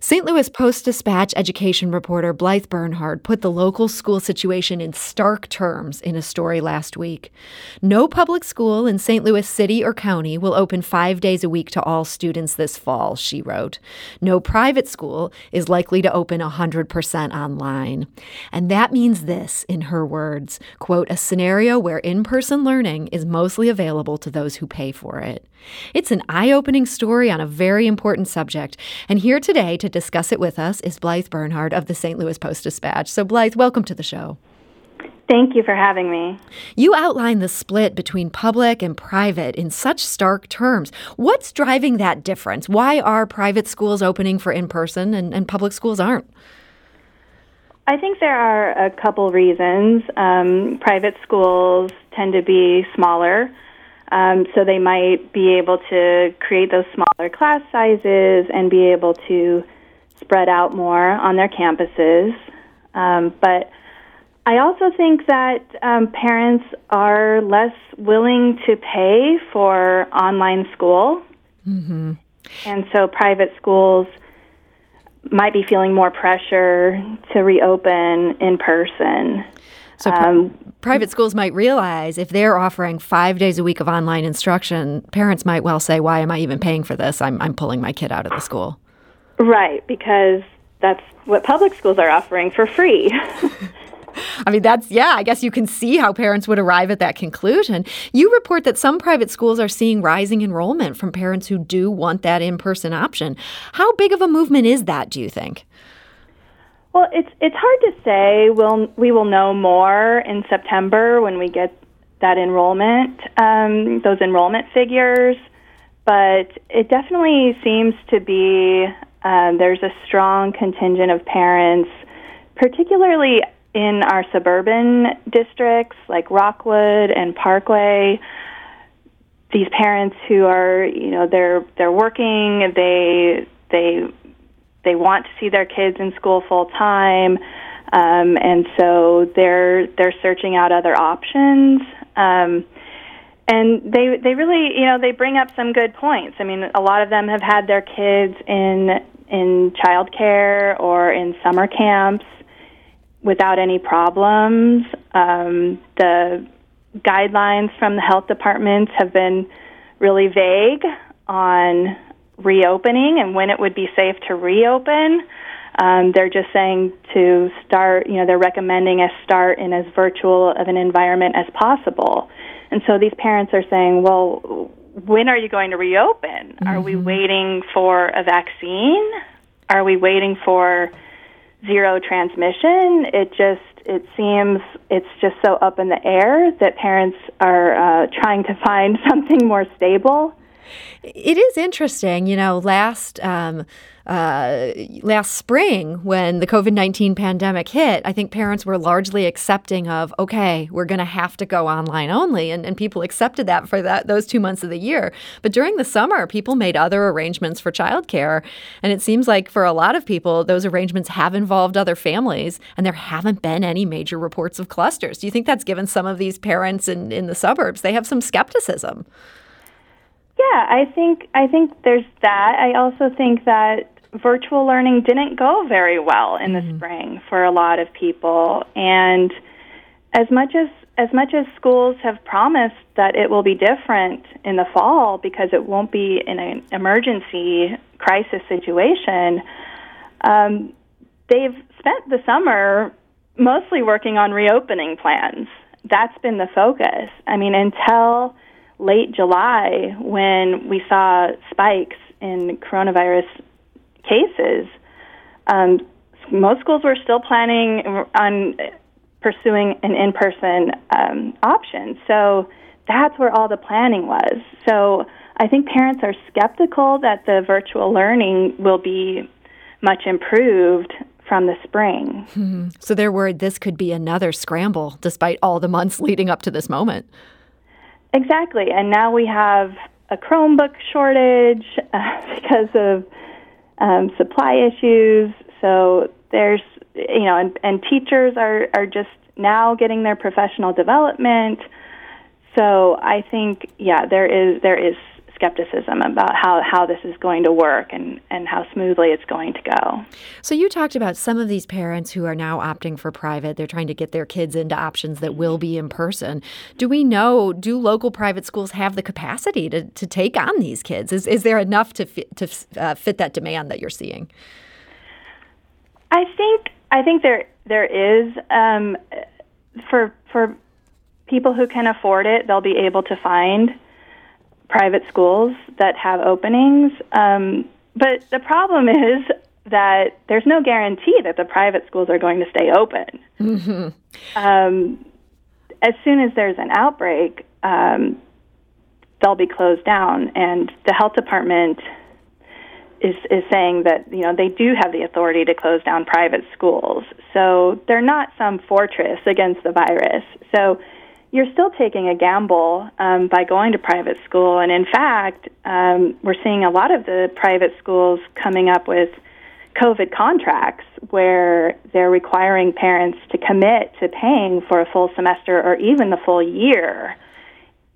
St. Louis Post Dispatch education reporter Blythe Bernhard put the local school situation in stark terms in a story last week. No public school in St. Louis City or County will open five days a week to all students this fall, she wrote. No private school is likely to open 100% online. And that means this, in her words quote, a scenario where in person learning is mostly available to those who pay for it. It's an eye opening story on a very important subject. And here today to discuss it with us is Blythe Bernhard of the St. Louis Post Dispatch. So, Blythe, welcome to the show. Thank you for having me. You outline the split between public and private in such stark terms. What's driving that difference? Why are private schools opening for in person and, and public schools aren't? I think there are a couple reasons. Um, private schools tend to be smaller. Um, so they might be able to create those smaller class sizes and be able to spread out more on their campuses. Um, but I also think that um, parents are less willing to pay for online school. Mm-hmm. And so private schools might be feeling more pressure to reopen in person. So um, private schools might realize if they're offering five days a week of online instruction, parents might well say, "Why am I even paying for this? I'm I'm pulling my kid out of the school." Right, because that's what public schools are offering for free. I mean, that's, yeah, I guess you can see how parents would arrive at that conclusion. You report that some private schools are seeing rising enrollment from parents who do want that in person option. How big of a movement is that, do you think? Well, it's it's hard to say. We'll we will know more in September when we get that enrollment, um, those enrollment figures. But it definitely seems to be um, there's a strong contingent of parents, particularly in our suburban districts like Rockwood and Parkway. These parents who are, you know, they're they're working, they they they want to see their kids in school full time, um, and so they're they're searching out other options. Um, and they they really you know they bring up some good points. I mean, a lot of them have had their kids in in childcare or in summer camps without any problems. Um, the guidelines from the health departments have been really vague on reopening and when it would be safe to reopen. Um, they're just saying to start, you know, they're recommending a start in as virtual of an environment as possible. And so these parents are saying, well, when are you going to reopen? Mm-hmm. Are we mm-hmm. waiting for a vaccine? Are we waiting for zero transmission? It just it seems it's just so up in the air that parents are uh, trying to find something more stable it is interesting, you know, last um, uh, last spring when the COVID 19 pandemic hit, I think parents were largely accepting of, okay, we're going to have to go online only. And, and people accepted that for that those two months of the year. But during the summer, people made other arrangements for childcare. And it seems like for a lot of people, those arrangements have involved other families, and there haven't been any major reports of clusters. Do you think that's given some of these parents in, in the suburbs, they have some skepticism? Yeah, I think I think there's that. I also think that virtual learning didn't go very well in mm-hmm. the spring for a lot of people and as much as as much as schools have promised that it will be different in the fall because it won't be in an emergency crisis situation, um, they've spent the summer mostly working on reopening plans. That's been the focus. I mean, until late July when we saw spikes in coronavirus cases, um, most schools were still planning on pursuing an in person um, option. So that's where all the planning was. So I think parents are skeptical that the virtual learning will be much improved from the spring. Mm-hmm. So they're worried this could be another scramble despite all the months leading up to this moment. Exactly. And now we have a Chromebook shortage uh, because of um, supply issues. So there's, you know, and, and teachers are, are just now getting their professional development. So I think, yeah, there is there is skepticism about how, how this is going to work and, and how smoothly it's going to go. So, you talked about some of these parents who are now opting for private. They're trying to get their kids into options that will be in person. Do we know, do local private schools have the capacity to, to take on these kids? Is, is there enough to, fit, to uh, fit that demand that you're seeing? I think I think there there is um, for for people who can afford it, they'll be able to find private schools that have openings. Um, but the problem is that there's no guarantee that the private schools are going to stay open. Mm-hmm. Um, as soon as there's an outbreak, um, they'll be closed down, and the health department is is saying that you know they do have the authority to close down private schools. So they're not some fortress against the virus. So you're still taking a gamble um, by going to private school. And in fact, um, we're seeing a lot of the private schools coming up with COVID contracts where they're requiring parents to commit to paying for a full semester or even the full year,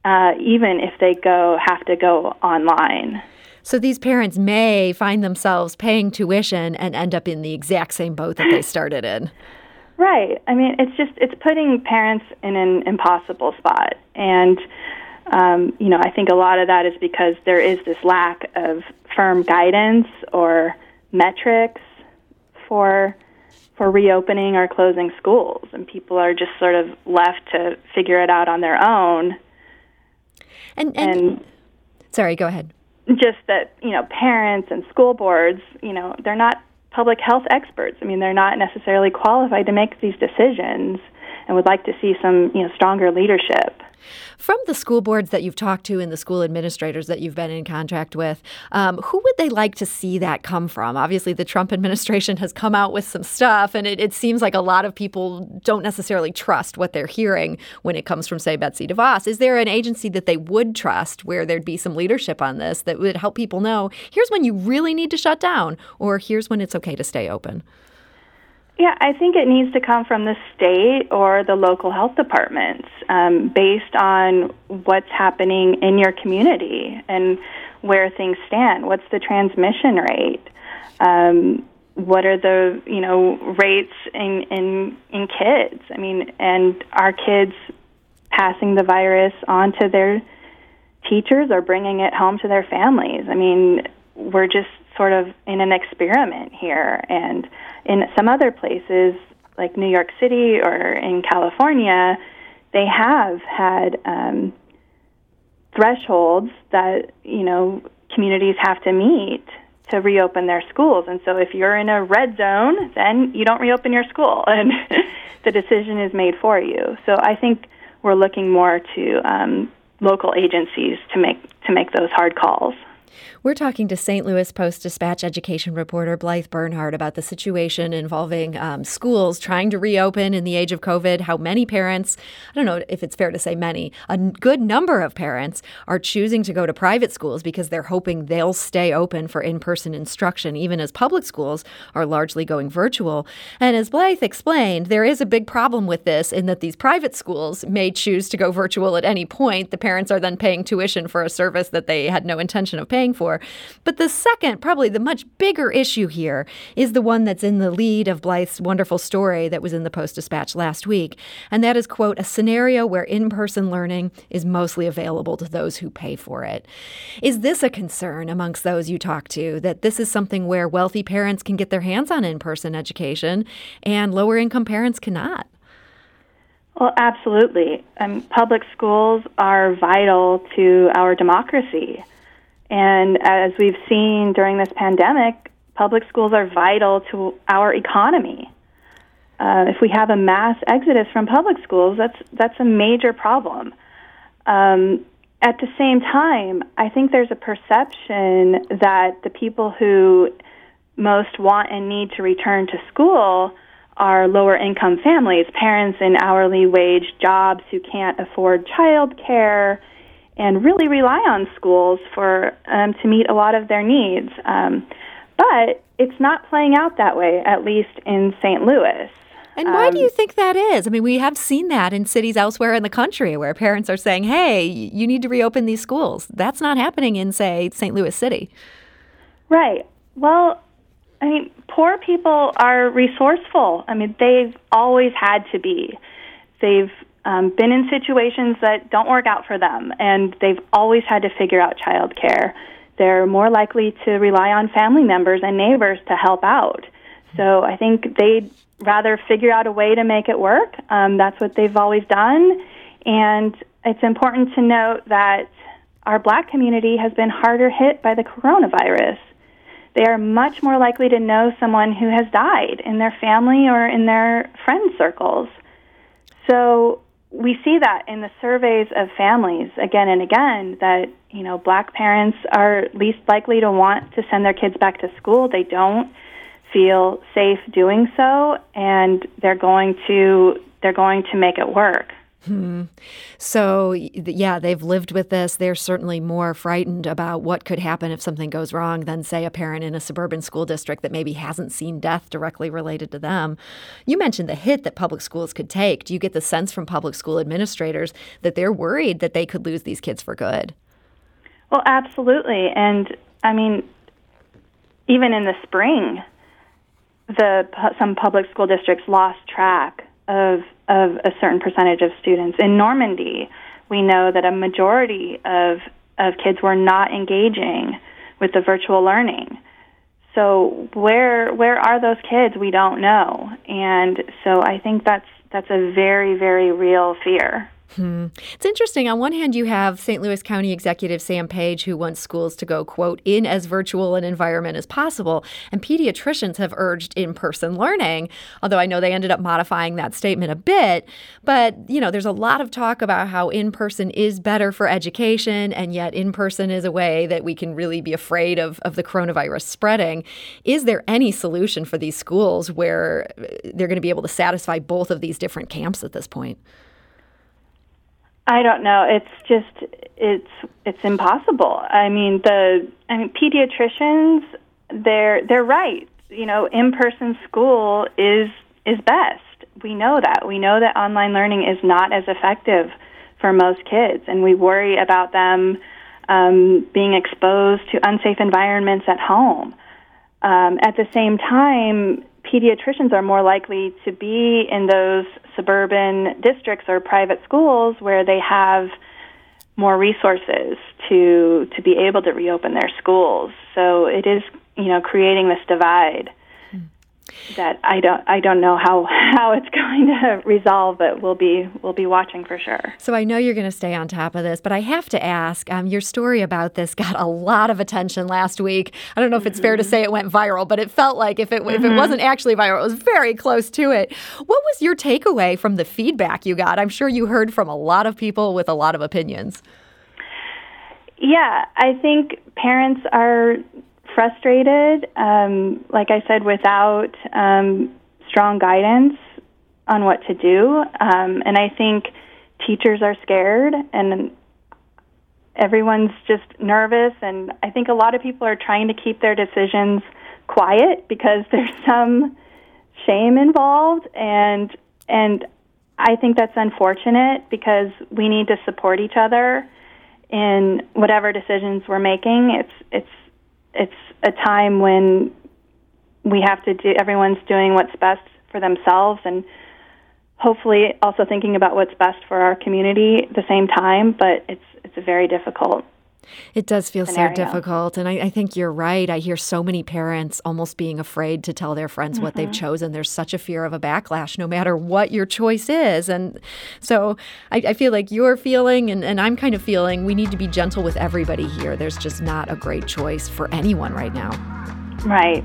uh, even if they go have to go online. So these parents may find themselves paying tuition and end up in the exact same boat that they started in. Right. I mean, it's just it's putting parents in an impossible spot, and um, you know, I think a lot of that is because there is this lack of firm guidance or metrics for for reopening or closing schools, and people are just sort of left to figure it out on their own. And, and, and sorry, go ahead. Just that you know, parents and school boards, you know, they're not public health experts. I mean, they're not necessarily qualified to make these decisions and would like to see some, you know, stronger leadership. From the school boards that you've talked to and the school administrators that you've been in contact with, um, who would they like to see that come from? Obviously, the Trump administration has come out with some stuff, and it, it seems like a lot of people don't necessarily trust what they're hearing when it comes from, say, Betsy DeVos. Is there an agency that they would trust where there'd be some leadership on this that would help people know here's when you really need to shut down, or here's when it's okay to stay open? Yeah, I think it needs to come from the state or the local health departments um, based on what's happening in your community and where things stand. What's the transmission rate? Um, what are the you know rates in in in kids? I mean, and are kids passing the virus on to their teachers or bringing it home to their families? I mean, we're just sort of in an experiment here. And in some other places, like New York City or in California, they have had um, thresholds that you know communities have to meet to reopen their schools. And so, if you're in a red zone, then you don't reopen your school, and the decision is made for you. So, I think we're looking more to um, local agencies to make to make those hard calls. We're talking to St. Louis Post Dispatch education reporter Blythe Bernhard about the situation involving um, schools trying to reopen in the age of COVID. How many parents, I don't know if it's fair to say many, a good number of parents are choosing to go to private schools because they're hoping they'll stay open for in person instruction, even as public schools are largely going virtual. And as Blythe explained, there is a big problem with this in that these private schools may choose to go virtual at any point. The parents are then paying tuition for a service that they had no intention of paying for. But the second, probably the much bigger issue here, is the one that's in the lead of Blythe's wonderful story that was in the Post Dispatch last week. And that is, quote, a scenario where in person learning is mostly available to those who pay for it. Is this a concern amongst those you talk to that this is something where wealthy parents can get their hands on in person education and lower income parents cannot? Well, absolutely. Um, public schools are vital to our democracy. And as we've seen during this pandemic, public schools are vital to our economy. Uh, if we have a mass exodus from public schools, that's that's a major problem. Um, at the same time, I think there's a perception that the people who most want and need to return to school are lower income families, parents in hourly wage jobs who can't afford child care and really rely on schools for um, to meet a lot of their needs. Um, but it's not playing out that way, at least in St. Louis. And why um, do you think that is? I mean, we have seen that in cities elsewhere in the country where parents are saying, hey, you need to reopen these schools. That's not happening in, say, St. Louis City. Right. Well, I mean, poor people are resourceful. I mean, they've always had to be. They've um, been in situations that don't work out for them, and they've always had to figure out childcare. They're more likely to rely on family members and neighbors to help out. So I think they'd rather figure out a way to make it work. Um, that's what they've always done. And it's important to note that our black community has been harder hit by the coronavirus. They are much more likely to know someone who has died in their family or in their friend circles. So we see that in the surveys of families again and again that you know black parents are least likely to want to send their kids back to school. They don't feel safe doing so and they're going to they're going to make it work Hmm. So, yeah, they've lived with this. They're certainly more frightened about what could happen if something goes wrong than, say, a parent in a suburban school district that maybe hasn't seen death directly related to them. You mentioned the hit that public schools could take. Do you get the sense from public school administrators that they're worried that they could lose these kids for good? Well, absolutely. And I mean, even in the spring, the some public school districts lost track of of a certain percentage of students. In Normandy, we know that a majority of of kids were not engaging with the virtual learning. So where where are those kids? We don't know. And so I think that's that's a very very real fear. Hmm. It's interesting. On one hand, you have St. Louis County Executive Sam Page, who wants schools to go, quote, in as virtual an environment as possible. And pediatricians have urged in person learning, although I know they ended up modifying that statement a bit. But, you know, there's a lot of talk about how in person is better for education, and yet in person is a way that we can really be afraid of, of the coronavirus spreading. Is there any solution for these schools where uh, they're going to be able to satisfy both of these different camps at this point? I don't know. It's just it's it's impossible. I mean the I mean pediatricians they're they're right. You know, in-person school is is best. We know that. We know that online learning is not as effective for most kids, and we worry about them um, being exposed to unsafe environments at home. Um, at the same time, pediatricians are more likely to be in those suburban districts or private schools where they have more resources to to be able to reopen their schools. So it is, you know, creating this divide that I don't I don't know how how it's going to resolve, but we'll be we'll be watching for sure. So I know you're going to stay on top of this, but I have to ask. Um, your story about this got a lot of attention last week. I don't know if it's mm-hmm. fair to mm-hmm. say it went viral, but it felt like if it mm-hmm. if it mm-hmm. wasn't actually viral, it was very close to it. What was your takeaway from the feedback you got? I'm sure you heard from a lot of people with a lot of opinions. Yeah, I think parents are frustrated, um, like I said, without um, strong guidance on what to do. Um, and I think teachers are scared and everyone's just nervous. And I think a lot of people are trying to keep their decisions quiet because there's some shame involved. And, and I think that's unfortunate because we need to support each other in whatever decisions we're making. It's, it's it's a time when we have to do everyone's doing what's best for themselves and hopefully also thinking about what's best for our community at the same time but it's it's very difficult it does feel scenario. so difficult. And I, I, think you're right. I hear so many parents almost being afraid to tell their friends mm-hmm. what they've mm-hmm. chosen. There's such a fear of a backlash, no matter what your choice is. And so I, I feel like you're feeling, and, and I'm kind of feeling, we need to be gentle with everybody here. There's just not a great choice for anyone right now. Right.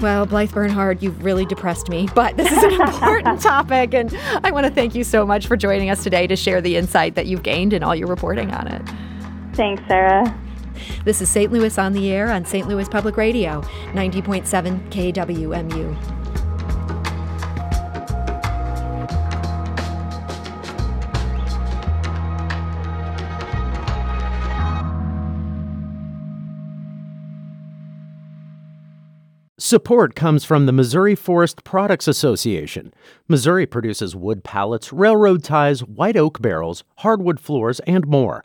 Well, Blythe Bernhard, you've really depressed me, but this is an important topic, and I want to thank you so much for joining us today to share the insight that you've gained and all your reporting on it. Thanks, Sarah. This is St. Louis on the Air on St. Louis Public Radio, 90.7 KWMU. Support comes from the Missouri Forest Products Association. Missouri produces wood pallets, railroad ties, white oak barrels, hardwood floors, and more.